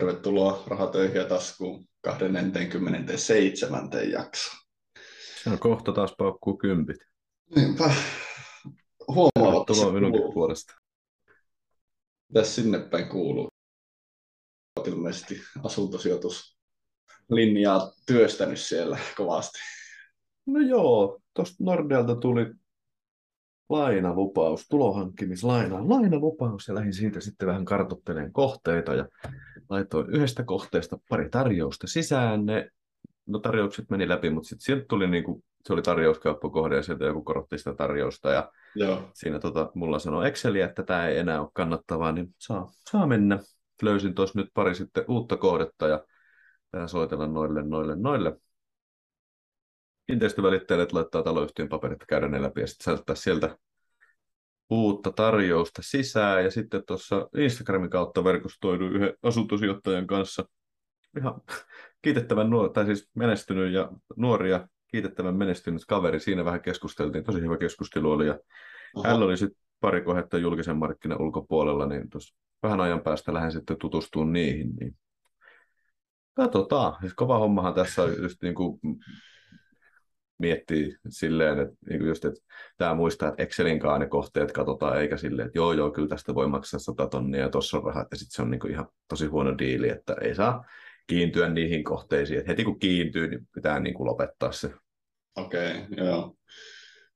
tervetuloa Rahatöihin ja taskuun 27. jakso. Se on kohta taas paukkuu kympit. Niinpä. Huomaa, että Tervetuloa minunkin puolesta. Mitäs sinne päin kuuluu? Olet ilmeisesti asuntosijoituslinjaa työstänyt siellä kovasti. No joo, tuosta Nordealta tuli lainalupaus, tulohankkimislaina, lainalupaus ja lähdin siitä sitten vähän kartoitteleen kohteita ja laitoin yhdestä kohteesta pari tarjousta sisään. Ne, no tarjoukset meni läpi, mutta sitten sieltä tuli niin kuin, se oli tarjouskauppakohde ja sieltä joku korotti sitä tarjousta ja Joo. siinä tota, mulla sanoi Exceli, että tämä ei enää ole kannattavaa, niin saa, saa mennä. Löysin tuossa nyt pari sitten uutta kohdetta ja soitella noille, noille, noille kiinteistövälittäjille, että laittaa taloyhtiön paperit käydä ne läpi ja sitten saattaa sieltä uutta tarjousta sisään. Ja sitten tuossa Instagramin kautta verkostoiduin yhden asuntosijoittajan kanssa. Ihan kiitettävän nuori, tai siis menestynyt ja nuoria kiitettävän menestynyt kaveri. Siinä vähän keskusteltiin, tosi hyvä keskustelu oli. Ja Aha. Hänellä oli sitten pari kohdetta julkisen markkinan ulkopuolella, niin tuossa vähän ajan päästä lähden sitten tutustumaan niihin. Niin katsotaan. Siis kova hommahan tässä on just niin kuin miettii silleen, että, niin just, että tämä muistaa, että Excelinkaan ne kohteet katsotaan, eikä silleen, että joo, joo, kyllä tästä voi maksaa 100 tonnia ja tuossa on rahat, ja sitten se on niin kuin ihan tosi huono diili, että ei saa kiintyä niihin kohteisiin, että heti kun kiintyy, niin pitää niin kuin lopettaa se. Okei, okay, joo.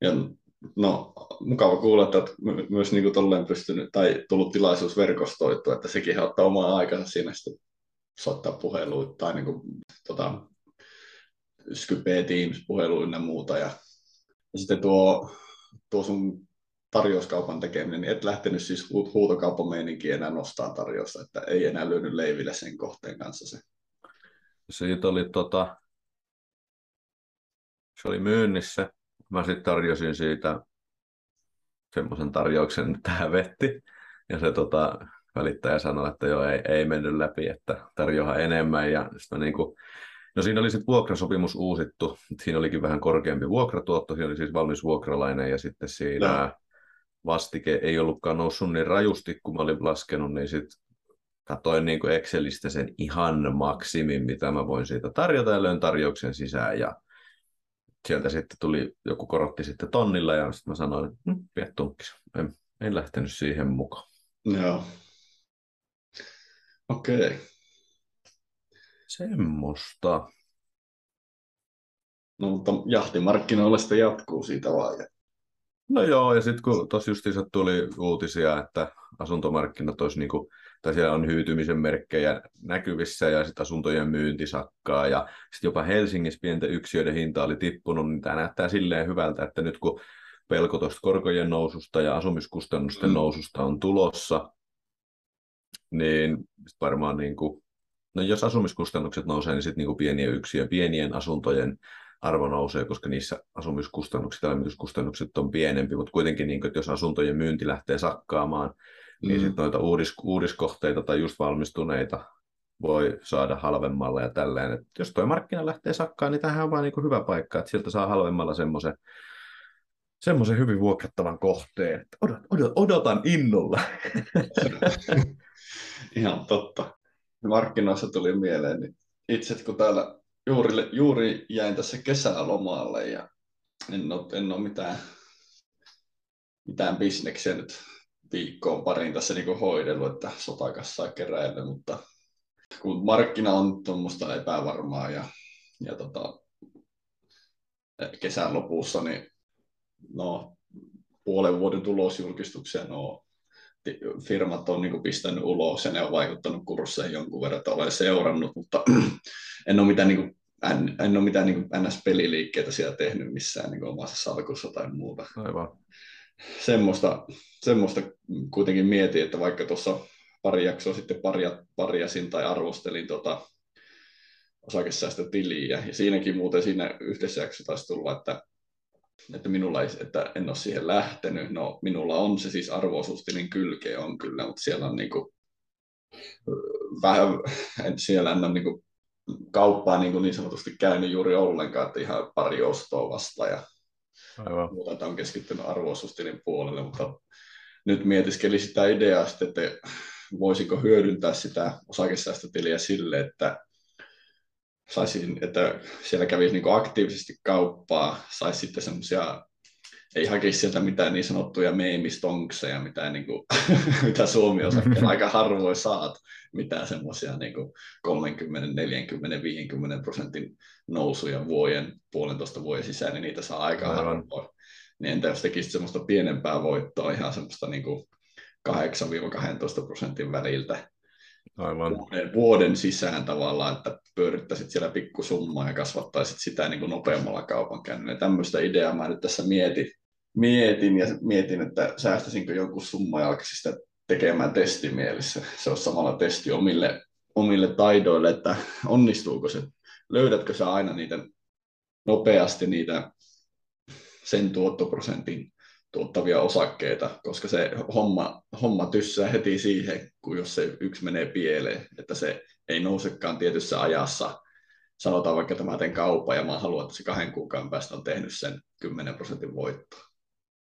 Ja no, mukava kuulla, että myös niin kuin tolleen pystynyt, tai tullut tilaisuus verkostoitua, että sekin ottaa omaa aikansa siinä sitten soittaa puheluita tai niin kuin, tota, Skype, Teams, puhelu ynnä muuta. Ja, ja sitten tuo, tuo sun tarjouskaupan tekeminen, niin et lähtenyt siis hu- huutokauppameininkiin enää nostaa tarjousta, että ei enää lyönyt leiville sen kohteen kanssa se. Siitä oli tota, se oli myynnissä. Mä sitten tarjosin siitä semmoisen tarjouksen, että tähän vetti. Ja se tota, välittäjä sanoi, että joo, ei, ei mennyt läpi, että tarjoaa enemmän. Ja sit mä niinku, no siinä oli sitten vuokrasopimus uusittu. Siinä olikin vähän korkeampi vuokratuotto. Siinä oli siis valmis vuokralainen ja sitten siinä Joo. vastike ei ollutkaan noussut niin rajusti, kun mä olin laskenut, niin sitten katoin niin Excelistä sen ihan maksimin, mitä mä voin siitä tarjota ja löin tarjouksen sisään ja sieltä sitten tuli, joku korotti sitten tonnilla ja sitten mä sanoin, että hm, vie tunkkis. En, en lähtenyt siihen mukaan. Joo. Okei. Okay. Semmosta. No, mutta jahtimarkkinoilla sitten jatkuu siitä vaan. Ja... No joo, ja sitten kun tuossa justiinsa tuli uutisia, että asuntomarkkinat olisi niinku, tai siellä on hyytymisen merkkejä näkyvissä ja sitten asuntojen myynti sakkaa ja sitten jopa Helsingissä pienten yksiöiden hinta oli tippunut, niin tämä näyttää silleen hyvältä, että nyt kun pelko tuosta korkojen noususta ja asumiskustannusten Mm. noususta on tulossa, niin varmaan niin kuin, no jos asumiskustannukset nousee, niin sitten niin kuin pienien yksiöiden, pienien asuntojen arvo nousee, koska niissä asumiskustannukset ja lämmityskustannukset on pienempi, mutta kuitenkin niin että jos asuntojen myynti lähtee sakkaamaan, niin Mm. sitten noita uudis, uudiskohteita tai just valmistuneita voi saada halvemmalla ja tälleen. Et jos tuo markkina lähtee sakkaan, niin tämähän on vaan niin hyvä paikka, että sieltä saa halvemmalla semmoisen semmoisen hyvin vuokrattavan kohteen. Odot, odot, odotan innolla. Ihan totta. Markkinoissa tuli mieleen, niin itse kun täällä juuri, juuri jäin tässä kesälomalle ja en ole, en ole mitään, mitään bisneksiä nyt viikkoon pariin tässä niin hoidellut, että sotakassaa keräillä, mutta kun markkina on tuommoista epävarmaa ja, ja tota, kesän lopussa, niin no, puolen vuoden tulosjulkistuksia no, firmat on niin pistänyt ulos ja ne on vaikuttanut kursseihin jonkun verran, että olen seurannut, mutta en ole mitään, niin kuin, en, en ole mitään niin NS-peliliikkeitä siellä tehnyt missään niin omassa salkussa tai muuta. Aivan. Semmoista, semmoista kuitenkin mietin, että vaikka tuossa pari jaksoa sitten paria, parjasin tai arvostelin tota osakesäästötiliä, ja siinäkin muuten siinä yhdessä jaksossa taisi tulla, että että minulla ei, että en ole siihen lähtenyt. No, minulla on se siis arvo-osuustilin kylke on kyllä, mutta siellä on niinku, vähän, en, siellä en ole niinku, kauppaa niin, niin sanotusti käynyt juuri ollenkaan, että ihan pari ostoa vasta ja Aivan. muuta, että on keskittynyt arvo puolelle, mutta nyt mietiskelin sitä ideaa sitten, että voisiko hyödyntää sitä osakesäästötiliä sille, että saisin, että siellä kävisi niin aktiivisesti kauppaa, saisi sitten semmoisia ei hakisi sieltä mitään niin sanottuja meemistonkseja, mitä, niin kuin, mitä Suomi osakkeella aika harvoin saat, mitään semmoisia niin 30, 40, 50 prosentin nousuja vuoden, puolentoista vuoden sisään, niin niitä saa aika Aivan. harvoin. Niin entä jos tekisit semmoista pienempää voittoa, ihan semmoista niin 8-12 prosentin väliltä, Aivan. Vuoden, vuoden sisään tavallaan, että pyörittäisit siellä pikkusummaa ja kasvattaisit sitä niin kuin nopeammalla kaupankäynnillä. Tämmöistä ideaa mä nyt tässä mietin, mietin ja mietin, että säästäisinkö jonkun summa ja alkaisin sitä tekemään testimielessä. Se on samalla testi omille, omille taidoille, että onnistuuko se, löydätkö sä aina niitä nopeasti niitä sen tuottoprosentin tuottavia osakkeita, koska se homma, homma tyssää heti siihen, kun jos se yksi menee pieleen, että se ei nousekaan tietyssä ajassa. Sanotaan vaikka, että mä teen kaupan ja mä haluan, että se kahden kuukauden päästä on tehnyt sen 10 prosentin voittoa.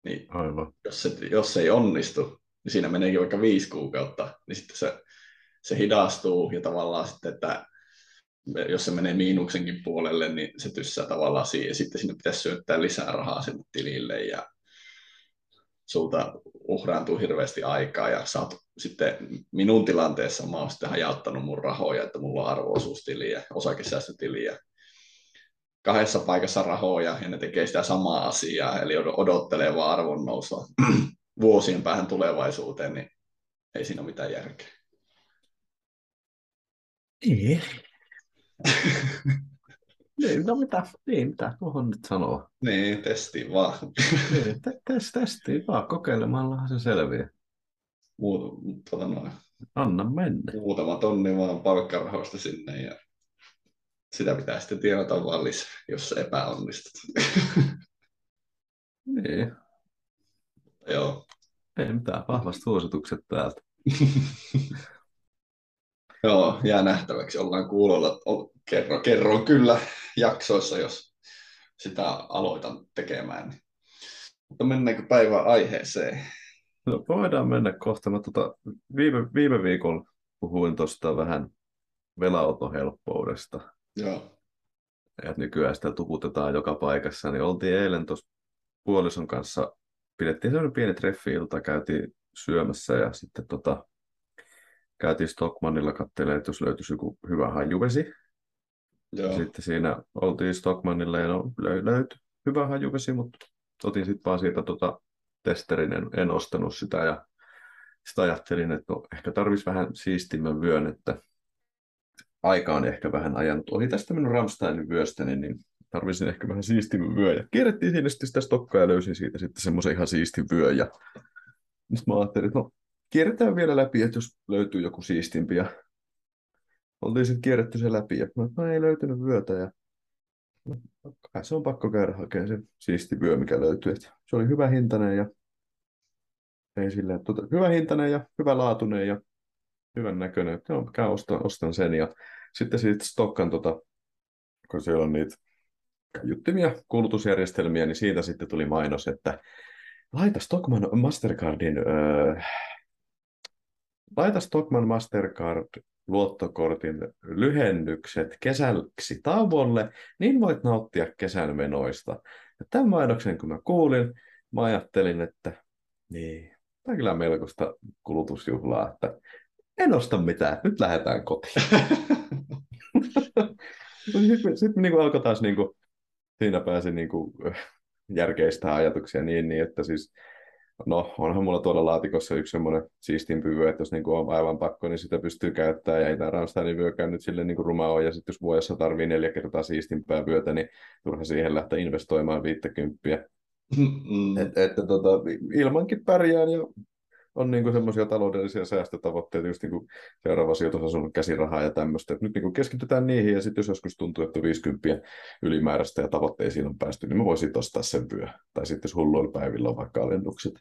Niin Aivan. Jos, se, jos se ei onnistu, niin siinä meneekin vaikka viisi kuukautta, niin sitten se, se hidastuu ja tavallaan sitten, että jos se menee miinuksenkin puolelle, niin se tyssää tavallaan siihen. Sitten sinne pitäisi syöttää lisää rahaa sinne tilille ja sulta uhraantuu hirveästi aikaa ja saat sitten minun tilanteessa mä oon sitten hajauttanut mun rahoja, että mulla on arvo-osuustili ja osakesäästötili ja kahdessa paikassa rahoja ja ne tekee sitä samaa asiaa, eli odottelee vaan arvon nousua vuosien päähän tulevaisuuteen, niin ei siinä ole mitään järkeä. Ei. Niin, no mitä, niin, mitä tuohon nyt sanoo? Niin, testi vaan. niin, test, testi vaan, kokeilemallahan se selviää. Muuta, tuota noin. Anna mennä. Muutama tonni vaan palkkarahoista sinne ja sitä pitää sitten tienata vaan lisää, jos se epäonnistut. niin. Joo. Ei mitään, vahvasti suositukset täältä. Joo, jää nähtäväksi. Ollaan kuulolla. Kerro, kerron kyllä jaksoissa, jos sitä aloitan tekemään. Mutta mennäänkö päivän aiheeseen? No, voidaan mennä kohta. Mä tuota, viime, viime viikolla puhuin tuosta vähän velanotohelppoudesta. Joo. Ja nykyään sitä tuputetaan joka paikassa, niin oltiin eilen tuossa puolison kanssa, pidettiin sellainen pieni treffi-ilta, käytiin syömässä ja sitten tota, käytiin Stockmanilla katselemaan, että jos löytyisi joku hyvä hajuvesi. Joo. Sitten siinä oltiin Stockmanilla ja no, löytyi hyvä hajuvesi, mutta otin sitten vaan siitä tota, testerin, en, en ostanut sitä ja sitten ajattelin, että no, ehkä tarvitsisi vähän siistimmän vyön, että aika on ehkä vähän ajanut ohi tästä minun Ramsteinin vyöstäni, niin tarvisin ehkä vähän siistimmän vyö. Ja kierrettiin sinne sitten sitä stokkaa ja löysin siitä sitten semmoisen ihan siistin vyö. Ja sitten mä ajattelin, että no kierretään vielä läpi, että jos löytyy joku siistimpi. Ja oltiin sitten kierretty se läpi ja no, ei löytynyt vyötä. Ja no, kai se on pakko käydä hakemaan se siisti vyö, mikä löytyy. Et se oli hyvä hintainen ja ei silleen, tuota, hyvä hintainen ja hyvä laatuinen ja hyvän näköinen. Joo, käy ostan, ostan sen. Ja sitten siitä stokkan, tota, kun siellä on niitä juttimia, kulutusjärjestelmiä, niin siitä sitten tuli mainos, että laita Stockman Mastercardin, öö, laita Stockman Mastercard luottokortin lyhennykset kesäksi tauolle, niin voit nauttia kesän menoista. Ja tämän mainoksen kun mä kuulin, mä ajattelin, että niin, tämä on kyllä melkoista kulutusjuhlaa, että en osta mitään, nyt lähdetään kotiin. sitten sit niin alkoi taas niin kuin, siinä pääsi niin kuin, järkeistä ajatuksia niin, niin, että siis No, onhan mulla tuolla laatikossa yksi semmoinen siistin pyvy, että jos niin kuin on aivan pakko, niin sitä pystyy käyttämään. Ja ei tämä Ramsteinin vyökään nyt sille niin rumaa ole. Ja sitten jos vuodessa tarvii neljä kertaa siistimpää vyötä, niin turha siihen lähteä investoimaan 50. Mm. Et, että tota, ilmankin pärjään ja on niin semmoisia taloudellisia säästötavoitteita, just niin kuin seuraava sijoitusasunnon käsirahaa ja tämmöistä. Nyt niin keskitytään niihin ja sitten jos joskus tuntuu, että 50 ylimääräistä ja tavoitteisiin on päästy, niin mä voisin ostaa sen vyö. Tai sitten jos hulluilla päivillä on vaikka alennukset.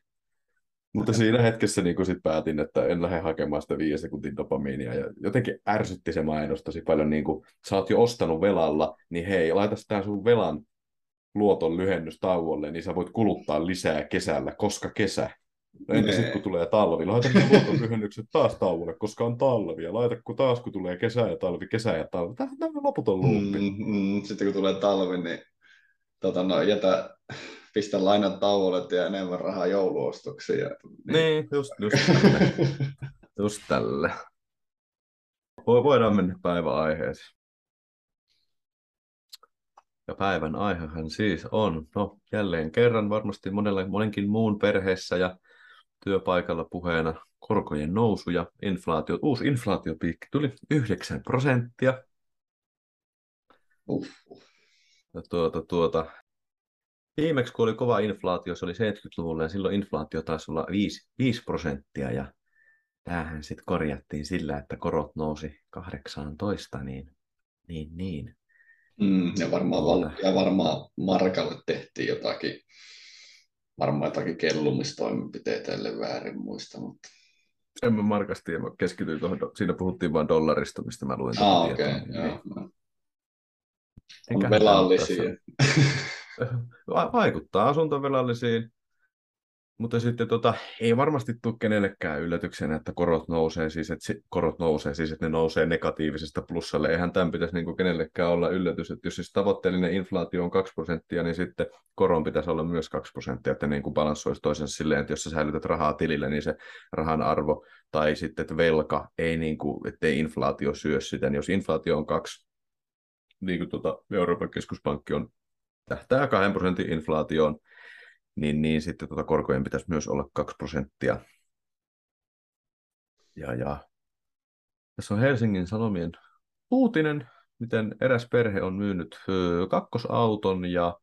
Mutta siinä hetkessä niin sit päätin, että en lähde hakemaan sitä viiden sekuntin dopamiinia. Ja jotenkin ärsytti se mainos tosi paljon. Niin kuin, sä oot jo ostanut velalla, niin hei, laita tämä sun velan luoton lyhennys tauolle, niin sä voit kuluttaa lisää kesällä, koska kesä. No entä sitten kun tulee talvi? Laita ne luontopyhennykset taas tauolle, koska on talvi. Ja laita kun taas kun tulee kesä ja talvi, kesä ja talvi. Tämä on loputon luuppi. Mm, mm, sitten kun tulee talvi, niin tota, no, jätä, pistä lainan tauolle ja enemmän rahaa jouluostoksiin. Ja, niin. niin, just, just tälle. just tälle. Voidaan mennä päivän aiheeseen. Ja päivän aihehan siis on, no jälleen kerran varmasti monella, monenkin muun perheessä ja työpaikalla puheena korkojen nousu ja inflaatio. Uusi inflaatiopiikki tuli 9 prosenttia. Uff. Ja tuota, tuota, viimeksi kun oli kova inflaatio, se oli 70-luvulla ja silloin inflaatio taisi olla 5, 5 prosenttia ja tämähän sitten korjattiin sillä, että korot nousi 18, niin, niin, niin. Mm, ja, varmaan, val- ja varmaan Markalle tehtiin jotakin, varmaan jotakin kellumistoimenpiteitä, ellei väärin muista. Mutta... En mä Markasti, mä keskityin tuohon, siinä puhuttiin vain dollarista, mistä mä luin. Ah, okei, okay, joo. Niin. On velallisia. Vaikuttaa asuntovelallisiin, mutta sitten tota, ei varmasti tule kenellekään yllätyksenä, että korot nousee, siis että korot nousee, siis että ne nousee negatiivisesta plussalle. Eihän tämän pitäisi niin kenellekään olla yllätys, että jos siis tavoitteellinen inflaatio on 2 prosenttia, niin sitten koron pitäisi olla myös 2 prosenttia, että niin kuin balanssoisi toisensa silleen, että jos sä säilytät rahaa tilille, niin se rahan arvo tai sitten, että velka ei niin kuin, ettei inflaatio syö sitä, niin jos inflaatio on 2, niin kuin tuota, Euroopan keskuspankki on tähtää 2 prosentin inflaatioon, niin, niin sitten tuota korkojen pitäisi myös olla 2 prosenttia. Ja, ja tässä on Helsingin Sanomien uutinen, miten eräs perhe on myynyt kakkosauton ja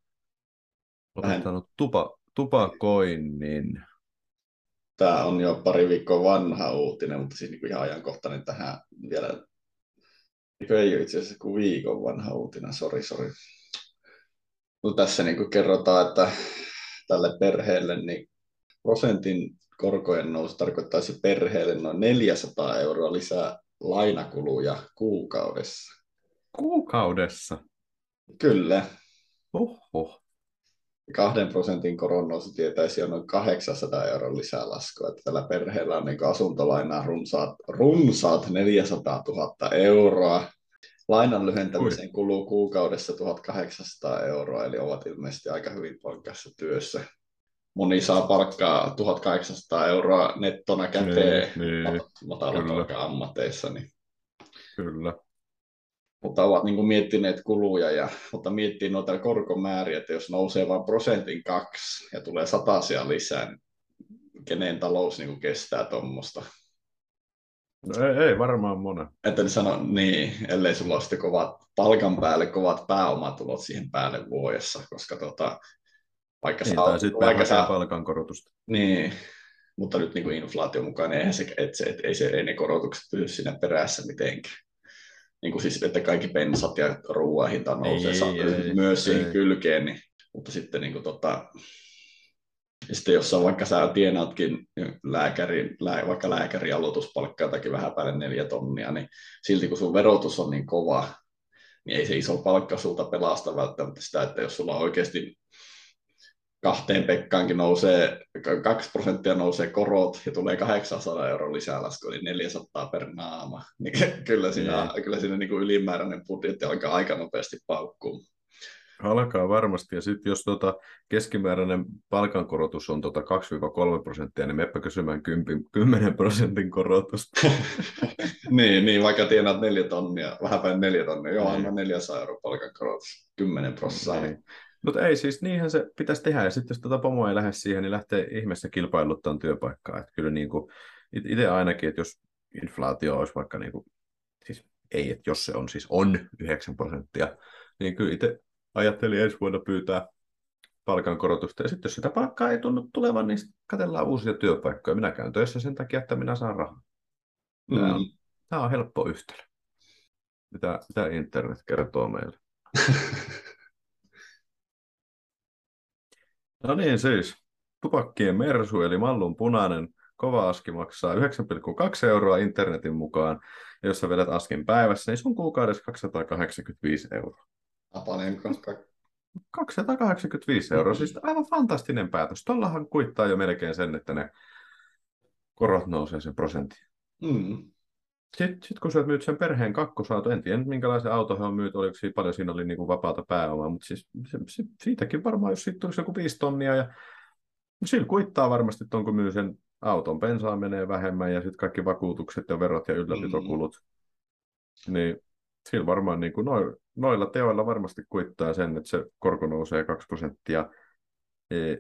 lopettanut tupa, tupakoinnin. Tämä on jo pari viikkoa vanha uutinen, mutta siis niin ihan ajankohtainen tähän vielä. Eikö ei ole itse asiassa kuin viikon vanha uutinen, sori, sori. No tässä niin kuin kerrotaan, että tälle perheelle, niin prosentin korkojen nousu tarkoittaisi perheelle noin 400 euroa lisää lainakuluja kuukaudessa. Kuukaudessa? Kyllä. Oho. Kahden prosentin koron nousu tietäisi jo noin 800 euroa lisää laskua. Että tällä perheellä on niin asuntolainaa runsaat, runsaat 400 000 euroa. Lainan lyhentämiseen kuluu kuukaudessa 1800 euroa, eli ovat ilmeisesti aika hyvin palkassa työssä. Moni saa palkkaa 1800 euroa nettona käteen niin, niin, matalat ammateissa. Niin. Kyllä. Mutta ovat niin miettineet kuluja ja mutta miettii noita korkomääriä, että jos nousee vain prosentin kaksi ja tulee satasia lisää, niin kenen talous niin kestää tuommoista No ei, ei varmaan monen. Että ne sano, niin, ellei sulla ole sitten kovat palkan päälle, kovat pääomatulot siihen päälle vuodessa, koska tota, vaikka niin, sä, tai sitten vaikka sä, palkankorotusta. Niin, mutta nyt niin kuin inflaation mukaan, niin eihän se, että se, että ei, se, ei ne korotukset pysy siinä perässä mitenkään. Niin kuin siis, että kaikki pensat ja ruoan hinta nousee ei, ei, myös ei, siihen ei. kylkeen, niin, mutta sitten niin kuin, tota, ja sitten jos on vaikka sä tienaatkin lääkäri, lää, vaikka lääkäri aloituspalkkaa jotakin vähän päälle neljä tonnia, niin silti kun sun verotus on niin kova, niin ei se iso palkka sulta pelasta välttämättä sitä, että jos sulla oikeasti kahteen Pekkaankin nousee, kaksi prosenttia nousee korot ja tulee 800 euroa lisälasku, eli 400 per naama. Niin kyllä siinä, mm. kyllä siinä niin kuin ylimääräinen budjetti alkaa aika nopeasti paukkuu. Alkaa varmasti, ja sitten jos tuota keskimääräinen palkankorotus on tuota 2-3 prosenttia, niin meppä kysymään 10 prosentin korotusta. niin, niin, vaikka tienaat 4 tonnia, vähän päin 4 tonnia, joo, anna 400 euroa palkankorotus, 10 prosenttia. Niin. Mutta ei siis, niinhän se pitäisi tehdä, ja sitten jos tuota pomo ei lähde siihen, niin lähtee ihmeessä kilpailuttaa työpaikkaa. Että kyllä niin kuin, itse ainakin, että jos inflaatio olisi vaikka, niin kuin, siis ei, että jos se on siis on 9 prosenttia, niin kyllä itse ajattelin ensi vuonna pyytää palkankorotusta. Ja sitten jos sitä palkkaa ei tunnu tulevan, niin katsellaan uusia työpaikkoja. Minä käyn töissä sen takia, että minä saan rahaa. Tämä on, mm. tämä on helppo yhtälö. Mitä, mitä internet kertoo meille? no niin siis. Tupakkien mersu eli mallun punainen kova aski maksaa 9,2 euroa internetin mukaan. Ja jos sä vedät askin päivässä, niin sun kuukaudessa 285 euroa. Tapanenko? 285 euroa, siis aivan fantastinen päätös. Tuollahan kuittaa jo melkein sen, että ne korot nousee sen prosentin. Mm. Sitten sit kun sä myyt sen perheen kakkosauto, en tiedä minkälaisen auto he on myyty, oliko siinä paljon siinä oli niin kuin vapaata pääomaa, mutta siis se, se, siitäkin varmaan, jos siitä tulisi joku viisi tonnia, ja sillä kuittaa varmasti tuon, kun myy sen auton, bensaa menee vähemmän ja sitten kaikki vakuutukset ja verot ja ylläpitokulut, mm. niin sillä varmaan niin kuin noilla, noilla teoilla varmasti kuittaa sen, että se korko nousee 2 prosenttia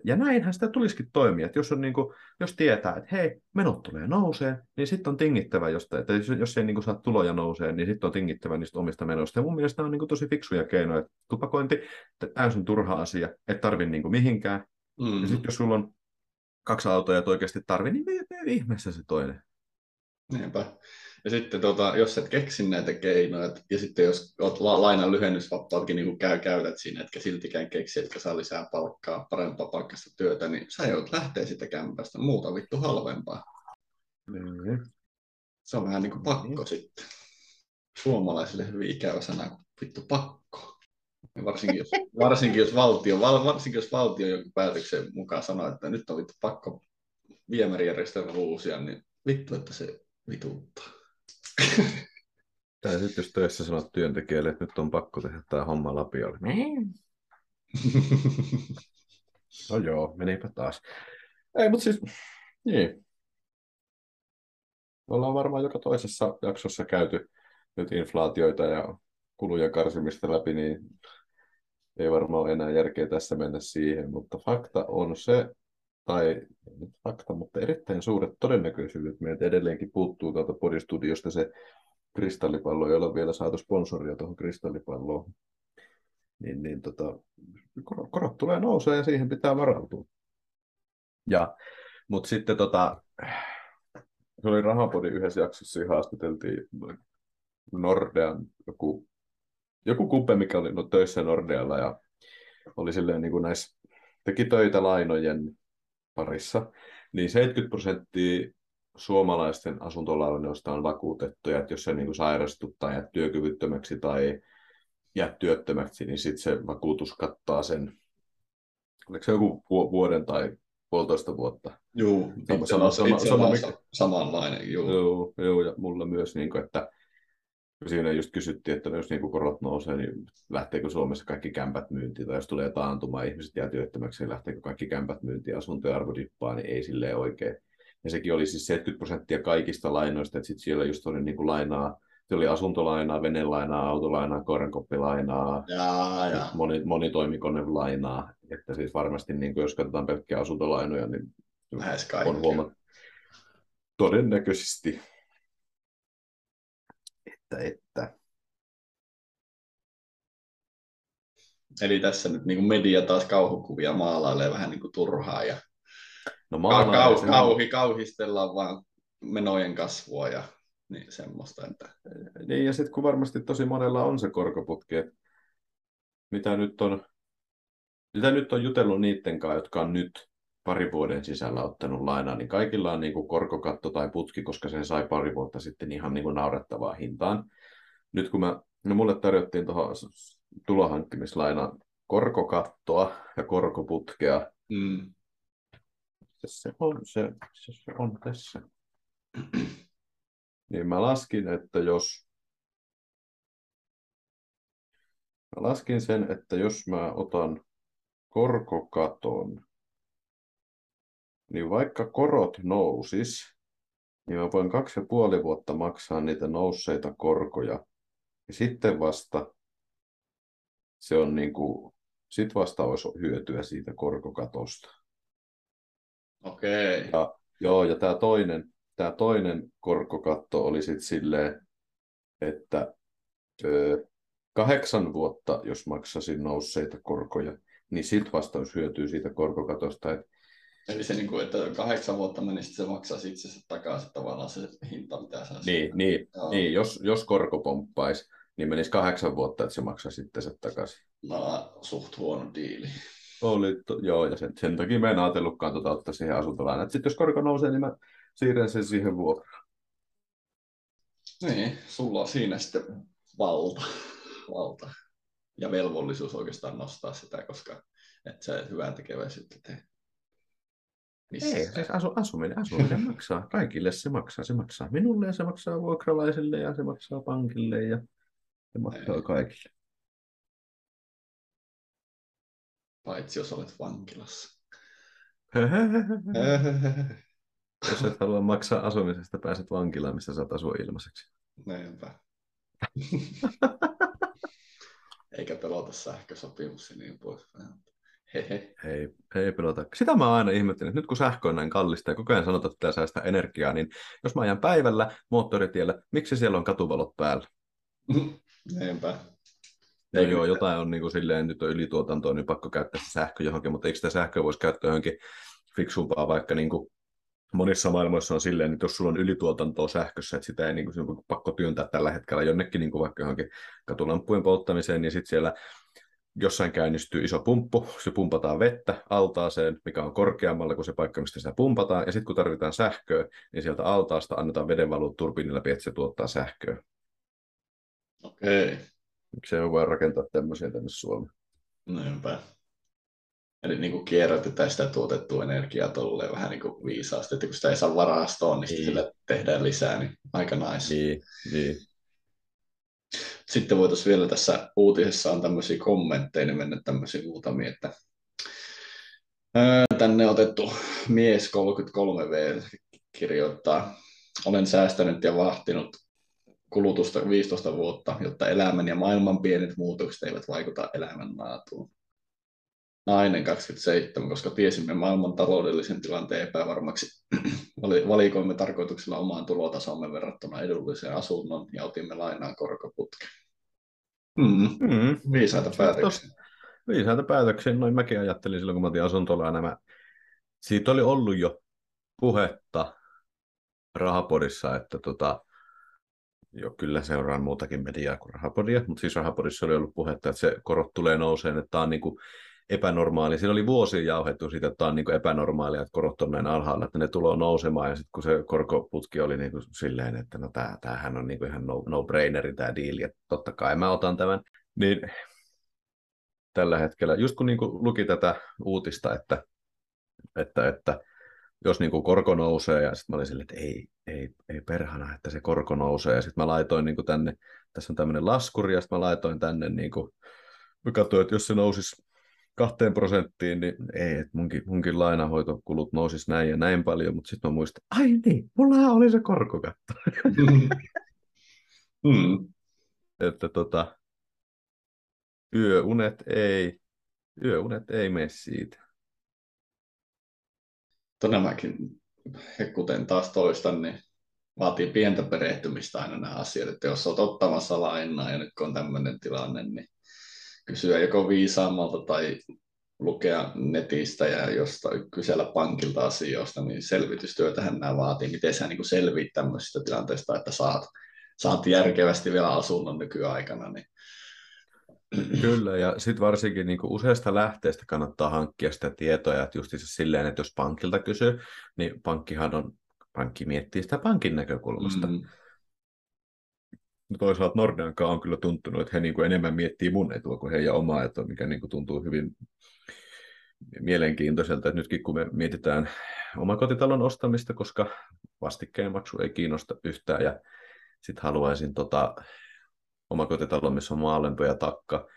ja näinhän sitä tulisikin toimia, että jos, on niin kuin, jos tietää, että hei, menot tulee nousee, niin sitten on tingittävä jostain, että jos, jos ei niin kuin saa tuloja nousee, niin sitten on tingittävä niistä omista menoista. Ja mun mielestä on niin kuin tosi fiksuja keinoja, että tupakointi, täysin turha asia, et tarvi niin kuin mihinkään. Mm. Ja sitten jos sulla on kaksi autoa ja oikeasti tarvii, niin me, me ihmeessä se toinen. Niinpä. Ja sitten tota, jos et keksi näitä keinoja, ja sitten jos olet la- lainan lyhennysvapaakin niin käy, käytät siinä, etkä siltikään keksi, että saa lisää palkkaa, parempaa palkkasta työtä, niin sä joudut lähteä sitä kämpästä, muuta vittu halvempaa. Mm. Se on vähän niin kuin pakko mm. sitten. Suomalaisille hyvin ikävä sana kuin vittu pakko. Ja varsinkin, jos, varsinkin, jos valtio, varsinkin jos valtio joku päätöksen mukaan sanoo, että nyt on vittu pakko viemärijärjestelmä uusia, niin vittu, että se vituttaa. Tai sitten jos töissä sanot työntekijälle, että nyt on pakko tehdä tämä homma lapiolle. no joo, menipä taas. Ei, mutta siis, niin. Me ollaan varmaan joka toisessa jaksossa käyty nyt inflaatioita ja kulujen karsimista läpi, niin ei varmaan ole enää järkeä tässä mennä siihen, mutta fakta on se, tai fakta, mutta erittäin suuret todennäköisyydet meiltä edelleenkin puuttuu tuolta podistudiosta se kristallipallo, jolla on vielä saatu sponsoria tuohon kristallipalloon. Niin, niin tota, korot, tulee nousee ja siihen pitää varautua. Ja, mutta sitten tota, se oli Rahapodin yhdessä jaksossa, haastateltiin Nordean joku, joku kumpe, mikä oli no, töissä Nordealla ja oli silleen niin kuin näissä, teki töitä lainojen parissa, niin 70 prosenttia suomalaisten asuntolainoista on vakuutettuja, että jos sä niin sairastut tai jäät työkyvyttömäksi tai jäät työttömäksi, niin sitten se vakuutus kattaa sen, oliko se joku vuoden tai puolitoista vuotta. Joo, sama, sama, sama, sama, sama, samanlainen. Joo. Joo, joo, ja mulla myös, niin kuin, että siinä just kysyttiin, että jos niin korot nousee, niin lähteekö Suomessa kaikki kämpät myyntiin, tai jos tulee taantuma, ihmiset jää työttömäksi, niin lähteekö kaikki kämpät myyntiin, asuntojen arvo dippaa, niin ei silleen oikein. Ja sekin oli siis 70 prosenttia kaikista lainoista, että sitten siellä just oli niin kuin lainaa, se oli asuntolainaa, venelainaa, autolainaa, koirankoppilainaa. Moni, monitoimikonelainaa. Että siis varmasti, niin kuin jos katsotaan pelkkiä asuntolainoja, niin Lähes on huomattu todennäköisesti että, että. Eli tässä nyt niin media taas kauhukuvia maalailee vähän niin kuin turhaa ja no, kau, kau, kauhi, kauhistellaan vaan menojen kasvua ja niin semmoista. Että... Niin ja sitten kun varmasti tosi monella on se korkoputki, että mitä nyt on, mitä nyt on jutellut niiden kanssa, jotka on nyt pari vuoden sisällä ottanut lainaa, niin kaikilla on niin kuin korkokatto tai putki, koska se sai pari vuotta sitten ihan niin kuin naurettavaa hintaan. Nyt kun mä, no mulle tarjottiin tuohon tulohankkimislainaan korkokattoa ja korkoputkea, mm. se, on, se, se, se on tässä. niin mä laskin, että jos mä laskin sen, että jos mä otan korkokaton niin vaikka korot nousis, niin mä voin kaksi ja puoli vuotta maksaa niitä nousseita korkoja. Ja sitten vasta se on niin kuin, sit vasta olisi hyötyä siitä korkokatosta. Okei. Okay. Ja, joo, ja tämä toinen, tämä toinen korkokatto oli sitten silleen, että ö, kahdeksan vuotta, jos maksasin nousseita korkoja, niin sitten vasta olisi hyötyä siitä korkokatosta. Että Eli se, niin kuin, että kahdeksan vuotta menisi, se maksaa itsensä takaisin tavallaan se hinta, mitä sä Niin, niin, niin jos, jos korko pomppaisi, niin menisi kahdeksan vuotta, että se maksaa itsensä takaisin. No, suht huono diili. Oli, to, joo, ja sen, sen takia mä en ajatellutkaan tuota ottaa siihen asuntolainaan. Sitten jos korko nousee, niin mä siirrän sen siihen vuokraan. Niin, sulla on siinä sitten valta, valta ja velvollisuus oikeastaan nostaa sitä, koska et sä hyvää tekeväisyyttä tee. Missä? Ei, siis asu, asuminen, asuminen maksaa. Kaikille se maksaa. Se maksaa minulle ja se maksaa vuokralaisille ja se maksaa pankille ja se maksaa Ei. kaikille. Paitsi jos olet vankilassa. Jos et halua maksaa asumisesta, pääset vankilaan, missä saat asua ilmaiseksi. Näinpä. Eikä pelota sähkösopimus ja niin poispäin. Hehe. Ei, ei pelota. Sitä mä aina ihmettänyt, että nyt kun sähkö on näin kallista ja koko ajan sanotaan, että pitää säästää energiaa, niin jos mä ajan päivällä moottoritiellä, miksi siellä on katuvalot päällä? Näinpä. No Eikö joo, jotain on niin kuin silleen, nyt on ylituotantoa, niin pakko käyttää se sähkö johonkin, mutta eikö sitä sähköä voisi käyttää johonkin fiksumpaa, vaikka niin kuin monissa maailmoissa on silleen, että jos sulla on ylituotantoa sähkössä, että sitä ei niin kuin, pakko työntää tällä hetkellä jonnekin niin kuin vaikka johonkin katulampujen polttamiseen, niin sitten siellä jossain käynnistyy iso pumppu, se pumpataan vettä altaaseen, mikä on korkeammalla kuin se paikka, mistä sitä pumpataan, ja sitten kun tarvitaan sähköä, niin sieltä altaasta annetaan veden valua turbiinin läpi, että se tuottaa sähköä. Okei. Miksi ei voi rakentaa tämmöisiä tänne Suomeen? Näinpä. Eli niin kuin kierrätetään sitä tuotettua energiaa tolleen vähän niin kuin viisaasti, että kun sitä ei saa varastoon, niin Niin. sille tehdään lisää, niin aika nice. Niin, niin. Sitten voitaisiin vielä tässä uutisessa on tämmöisiä kommentteja, niin mennä tämmöisiä muutamia, että tänne otettu mies 33V kirjoittaa, olen säästänyt ja vahtinut kulutusta 15 vuotta, jotta elämän ja maailman pienet muutokset eivät vaikuta elämänlaatuun. Nainen 27, koska tiesimme maailman taloudellisen tilanteen epävarmaksi, vali- valikoimme tarkoituksella omaan tulotasomme verrattuna edulliseen asunnon ja otimme lainaan korkoputken. Mm, Mm. viisaita päätöksiä. Viisaita päätöksiä, noin mäkin ajattelin silloin, kun mä otin asuntolaina. Mä... Siitä oli ollut jo puhetta Rahapodissa, että tota, jo kyllä seuraan muutakin mediaa kuin Rahapodia, mutta siis Rahapodissa oli ollut puhetta, että se korot tulee nouseen, että tämä on niin kuin epänormaali. Siinä oli vuosia jauhettu siitä, että tämä on niin epänormaalia, että korot on näin alhaalla, että ne tulee nousemaan, ja sitten kun se korkoputki oli niin kuin silleen, että no tämä, tämähän on niin kuin ihan no, no-braineri tämä diili, että totta kai mä otan tämän, niin tällä hetkellä, just kun niin kuin luki tätä uutista, että, että, että jos niin kuin korko nousee, ja sitten mä olin silleen, että ei, ei, ei perhana, että se korko nousee, ja sitten mä laitoin niin kuin tänne, tässä on tämmöinen laskuri, ja sitten mä laitoin tänne, niin kuin, mä katsoin, että jos se nousisi kahteen prosenttiin, niin ei, että munkin, munkin lainahoitokulut nousis näin ja näin paljon, mutta sitten mä muistan, ai niin, mulla oli se korkokatto, mm. että tota, yöunet ei, yöunet ei mene siitä. Nämäkin, kuten taas toistan, niin vaatii pientä perehtymistä aina nämä asiat, että jos olet ottamassa lainaa ja nyt kun on tämmöinen tilanne, niin kysyä joko viisaammalta tai lukea netistä ja jostain kysellä pankilta asioista, niin selvitystyötähän nämä vaatii. Miten sä niin selviit tämmöisistä tilanteista, että saat, saat järkevästi vielä asunnon nykyaikana. Niin... Kyllä, ja sitten varsinkin niin kuin useasta lähteestä kannattaa hankkia sitä tietoa, että just silleen, että jos pankilta kysyy, niin pankkihan on, pankki miettii sitä pankin näkökulmasta. Mm. No toisaalta Nordeankaan on kyllä tuntunut, että he niin kuin enemmän miettii mun etua kuin heidän omaa etua, mikä niin kuin tuntuu hyvin mielenkiintoiselta, että nytkin kun me mietitään omakotitalon ostamista, koska vastikkeen maksu ei kiinnosta yhtään, ja sitten haluaisin tota, omakotitalon, missä on maalämpö ja takka,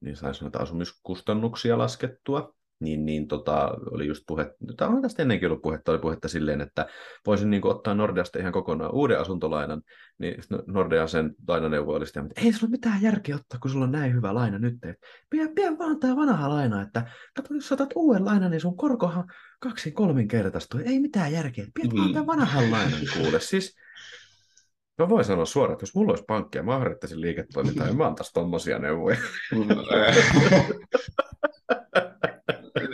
niin saisi noita asumiskustannuksia laskettua, niin, niin tota, oli just puhe, tämä on tästä ennenkin ollut puhetta, oli puhetta silleen, että voisin niin kuin, ottaa Nordeasta ihan kokonaan uuden asuntolainan, niin Nordea sen lainaneuvo oli sitä, että ei sulla ole mitään järkeä ottaa, kun sulla on näin hyvä laina nyt, että pidä, pidä vaan tämä vanha laina, että kato, jos otat uuden lainan, niin sun korkohan kaksin kolminkertaistuu, ei mitään järkeä, pidä mm. vaan tämän vanhan lainan kuule, siis Mä voin sanoa suoraan, että jos mulla olisi pankki ja mä harjoittaisin liiketoimintaa, niin mä antaisin tommosia neuvoja.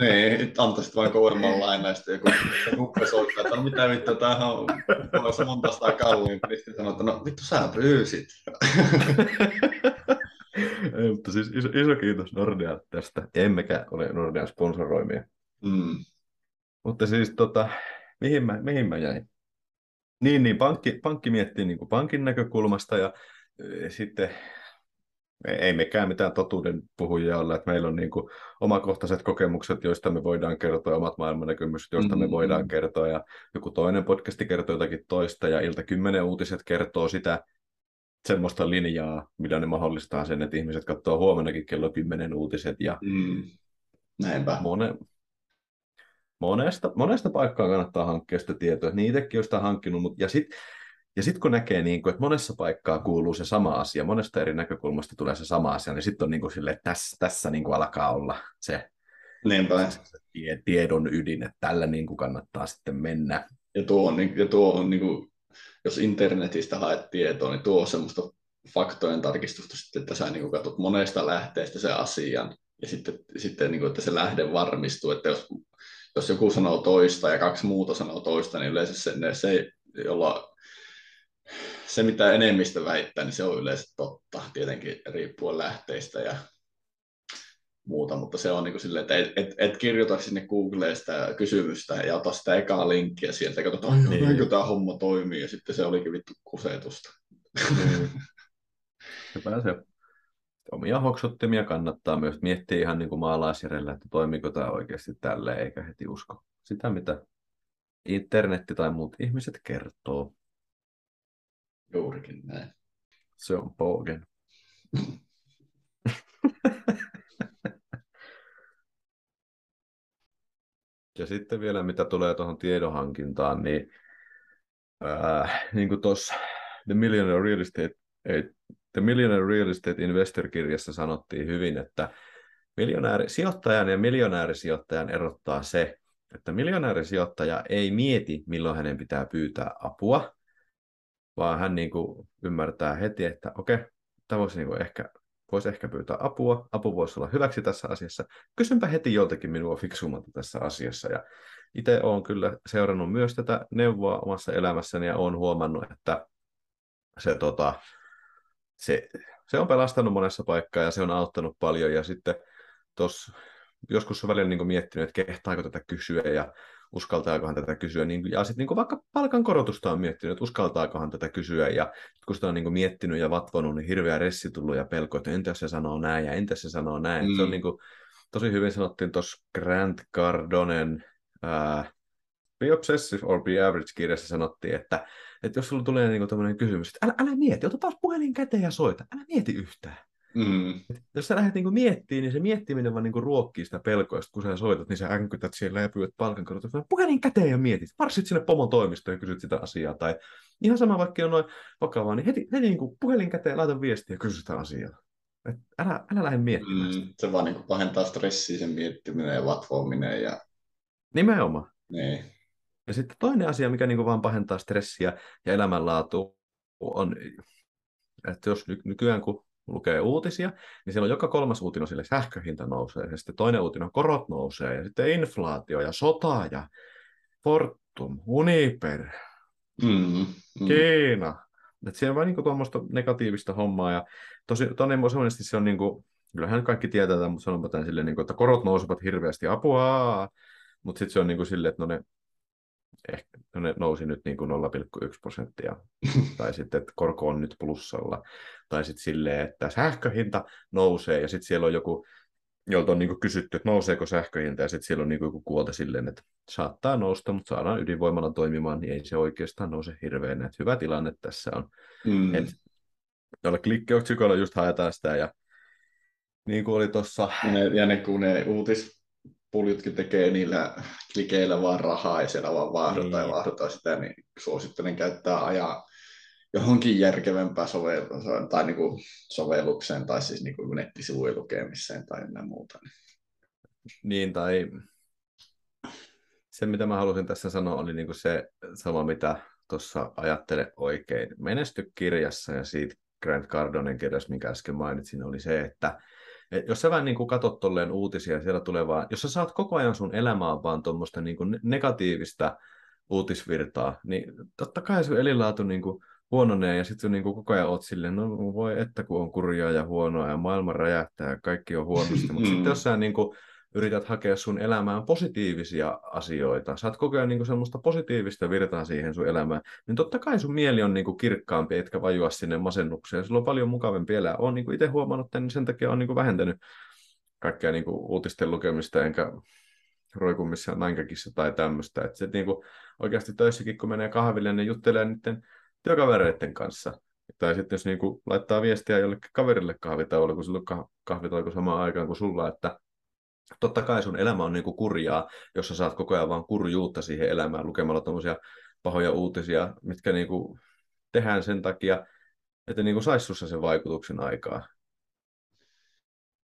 niin, antaisit vain kovemman lainaa, ja sitten joku kuppe soittaa, että no mitä vittu, tämähän on se monta sitä kalliimpi. Niin sitten sanoo, että no vittu sä pyysit. Ei, mutta siis iso, iso kiitos Nordea tästä. Emmekä ole Nordean sponsoroimia. Mm. Mutta siis tota, mihin mä, mihin mä jäin? Niin, niin pankki, pankki miettii niin kuin pankin näkökulmasta ja e, sitten ei mekään mitään totuuden puhujia olla, että meillä on niin kuin omakohtaiset kokemukset, joista me voidaan kertoa, omat maailmannäkymykset, joista me voidaan mm. kertoa, ja joku toinen podcasti kertoo jotakin toista, ja Ilta 10 uutiset kertoo sitä semmoista linjaa, millä ne mahdollistaa sen, että ihmiset katsoo huomennakin kello 10 uutiset, ja mm. Näinpä. Mone, monesta, monesta paikkaa kannattaa hankkia sitä tietoa. Niitäkin on sitä hankkinut, mutta ja sitten ja sitten kun näkee, niin kuin, että monessa paikkaa kuuluu se sama asia, monesta eri näkökulmasta tulee se sama asia, niin sitten on niin kuin sille, että tässä, tässä niin kuin alkaa olla se, se, tiedon ydin, että tällä niin kuin kannattaa sitten mennä. Ja tuo on, ja tuo on niin kuin, jos internetistä haet tietoa, niin tuo on semmoista faktojen tarkistusta sitten, että sä niin kuin katsot monesta lähteestä sen asian, ja sitten, sitten niin kuin, että se lähde varmistuu, että jos, jos joku sanoo toista ja kaksi muuta sanoo toista, niin yleensä se, ne, se jolla se, mitä enemmistö väittää, niin se on yleensä totta, tietenkin riippuen lähteistä ja muuta, mutta se on niin kuin silleen, että et, et, et kirjoita sinne Googleen sitä kysymystä ja ota sitä ekaa linkkiä sieltä, ja katsotaan, että niin. tämä homma toimii, ja sitten se olikin vittu kusetusta. Niin. Se. Omia hoksottimia kannattaa myös miettiä ihan niin kuin maalaisjärjellä, että toimiko tämä oikeasti tälle, eikä heti usko sitä, mitä internetti tai muut ihmiset kertoo. Juurikin näin. Se on Bogen. ja sitten vielä mitä tulee tuohon tiedonhankintaan, niin, ää, niin kuin tuossa The Millionaire Real Estate, The Millionaire Real Estate Investor-kirjassa sanottiin hyvin, että sijoittajan ja miljonäärisijoittajan erottaa se, että miljonäärisijoittaja ei mieti, milloin hänen pitää pyytää apua, vaan hän niin kuin ymmärtää heti, että okei, tämä voisi niin kuin ehkä, voisi ehkä pyytää apua, apu voisi olla hyväksi tässä asiassa. Kysynpä heti joltakin minua fiksummalta tässä asiassa. Ja itse olen kyllä seurannut myös tätä neuvoa omassa elämässäni ja olen huomannut, että se, tota, se, se on pelastanut monessa paikkaa ja se on auttanut paljon. Ja sitten tuossa joskus on välillä niin miettinyt, että kehtaako tätä kysyä ja uskaltaakohan tätä kysyä. Niin, ja sitten niin vaikka palkankorotusta on miettinyt, että uskaltaakohan tätä kysyä. Ja kun sitä on niin miettinyt ja vatvonut, niin hirveä ressi tullut ja pelko, että entä se sanoo näin ja entä se sanoo näin. Mm. Se on niin kuin, tosi hyvin sanottiin tuossa Grant Cardonen ää, Be Obsessive or Be Average-kirjassa sanottiin, että, että jos sulla tulee niin tämmöinen kysymys, että älä, älä mieti, ota taas puhelin käteen ja soita, älä mieti yhtään. Mm. Jos sä lähdet niinku miettimään, niin se miettiminen vaan niinku ruokkii sitä pelkoista, kun sä soitat, niin sä änkytät siellä ja pyydät palkankorotusta. Puhelin käteen ja mietit. Marssit sinne pomon toimistoon ja kysyt sitä asiaa. Tai ihan sama, vaikka on noin vakavaa, niin heti, heti niinku puhelin käteen laita viestiä ja kysy sitä asiaa. Et älä, älä lähde miettimään mm, Se vaan niinku pahentaa stressiä sen miettiminen ja vatvoaminen. Ja... Nimenomaan. Niin. Ja sitten toinen asia, mikä niinku vaan pahentaa stressiä ja elämänlaatua, on, että jos nykyään kun lukee uutisia, niin siellä on joka kolmas uutinen sille sähköhinta nousee, ja sitten toinen uutinen on korot nousee, ja sitten inflaatio ja sota ja Fortum, Uniper, mm, mm. Kiina. Että siellä on vain niin tuommoista negatiivista hommaa, ja tosi, todennäköisesti se on niin kuin, kyllähän kaikki tietää tämän, mutta sanonpa tämän silleen, niin kuin, että korot nousevat hirveästi, apua, mutta sitten se on niin kuin silleen, että no ne ehkä ne nousi nyt niin kuin 0,1 prosenttia, tai sitten, että korko on nyt plussalla, tai sitten silleen, että sähköhinta nousee, ja sitten siellä on joku, jolta on niin kuin kysytty, että nouseeko sähköhinta, ja sitten siellä on niin kuin joku kuolta silleen, että saattaa nousta, mutta saadaan ydinvoimalla toimimaan, niin ei se oikeastaan nouse hirveän, että hyvä tilanne tässä on. Mm. Et, jolla klikkiotsikoilla just haetaan sitä, ja niin kuin oli tuossa... Ja ne, kun ne uutis, puljutkin tekee niillä klikeillä vaan rahaa ja siellä vaan vaahdotaan niin. ja vaahdotaan sitä, niin suosittelen käyttää ajaa johonkin järkevämpään sovellukseen tai niin kuin sovellukseen tai siis niin kuin nettisivujen lukemiseen tai jotain muuta. Niin, tai se, mitä mä halusin tässä sanoa, oli niin kuin se sama, mitä tuossa ajattele oikein. Menesty kirjassa ja siitä Grant Cardonen kirjassa, minkä äsken mainitsin, oli se, että et jos sä vähän niin kuin katot tolleen uutisia, siellä tulee vaan, jos sä saat koko ajan sun elämään vaan tuommoista niin kuin negatiivista uutisvirtaa, niin totta kai sun elinlaatu niin kuin huononee ja sitten niin koko ajan oot silleen, no voi että kun on kurjaa ja huonoa ja maailma räjähtää ja kaikki on huonosti, mutta sitten jos sä niin kuin yrität hakea sun elämään positiivisia asioita, saat koko ajan niin kuin semmoista positiivista virtaa siihen sun elämään, niin totta kai sun mieli on niin kuin kirkkaampi, etkä vajua sinne masennukseen. Sulla on paljon mukavampi elää. Olen niin itse huomannut, että niin sen takia on niin kuin vähentänyt kaikkea niin kuin uutisten lukemista, enkä roiku missään tai tämmöistä. Että se niin kuin, oikeasti töissäkin, kun menee kahville, niin juttelee niiden työkavereiden kanssa. Tai sitten jos niin kuin, laittaa viestiä jollekin kaverille kahvitauolle, kun sillä on kahvitauko samaan aikaan kuin sulla, että totta kai sun elämä on niin kuin kurjaa, jos sä saat koko ajan vaan kurjuutta siihen elämään lukemalla tuommoisia pahoja uutisia, mitkä niin kuin tehdään sen takia, että niin kuin saisi sussa sen vaikutuksen aikaa.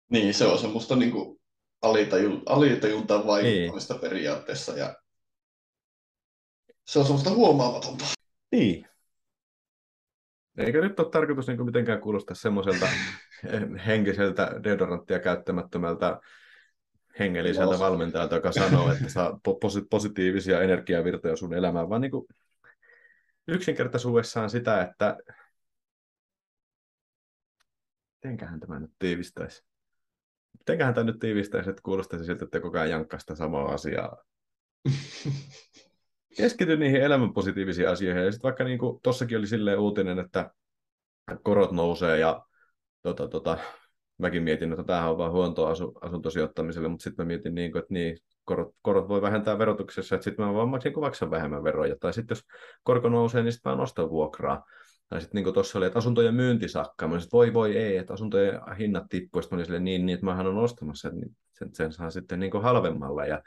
Niin, se on semmoista niin kuin alitajuntaan vaikuttamista niin. periaatteessa ja se on semmoista huomaamatonta. Niin. Eikä nyt ole tarkoitus niin mitenkään kuulostaa semmoiselta henkiseltä deodoranttia käyttämättömältä hengelliseltä valmentajalta, joka sanoo, että saa positiivisia energiavirtoja sun elämään, vaan niin kuin yksinkertaisuudessaan sitä, että mitenköhän tämä nyt tiivistäisi? Mitenköhän tämä nyt tiivistäisi, että kuulostaisi siltä, että koko ajan jankkaa sitä samaa asiaa. Keskity niihin elämän positiivisiin asioihin. Ja sitten vaikka niin kuin, tossakin oli silleen uutinen, että korot nousee ja tota, tota, mäkin mietin, että tämähän on vain huontoa asu, asuntosijoittamiselle, mutta sitten mä mietin, niin kuin, että niin, korot, korot voi vähentää verotuksessa, että sitten mä vaan maksin, maksan vähemmän veroja. Tai sitten jos korko nousee, niin sitten mä nostan vuokraa. Tai sitten niin tuossa oli, että asuntojen myynti. Mä olisin, voi voi ei, että asuntojen hinnat tippuivat. Mä olin niin, niin, että mähän on ostamassa, että sen, sen saa sitten niin halvemmalla. Ja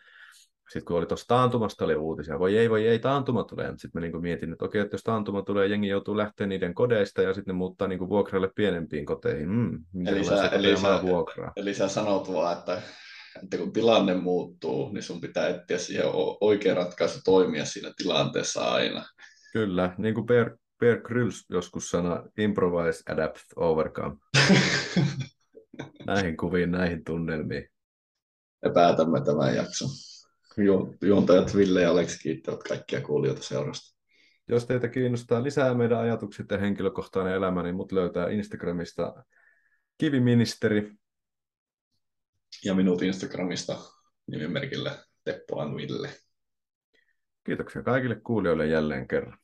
sitten kun oli tuossa taantumasta oli uutisia, voi ei, voi ei, taantuma tulee. Sitten mä niin mietin, että okei, että jos taantuma tulee, jengi joutuu lähteä niiden kodeista ja sitten ne muuttaa niin vuokralle pienempiin koteihin. Mm, eli, sä, eli, sä, vuokraa? eli sä sanot vaan, että, että kun tilanne muuttuu, niin sun pitää etsiä siihen oikea ratkaisu toimia siinä tilanteessa aina. Kyllä, niin kuin Per, per Kryls joskus sanoi, improvise, adapt, overcome. näihin kuviin, näihin tunnelmiin. Ja päätämme tämän jakson juontajat Ville ja Aleksi kiittävät kaikkia kuulijoita seurasta. Jos teitä kiinnostaa lisää meidän ajatukset ja henkilökohtainen elämä, niin mut löytää Instagramista Kiviministeri. Ja minut Instagramista nimimerkillä Teppo Ville. Kiitoksia kaikille kuulijoille jälleen kerran.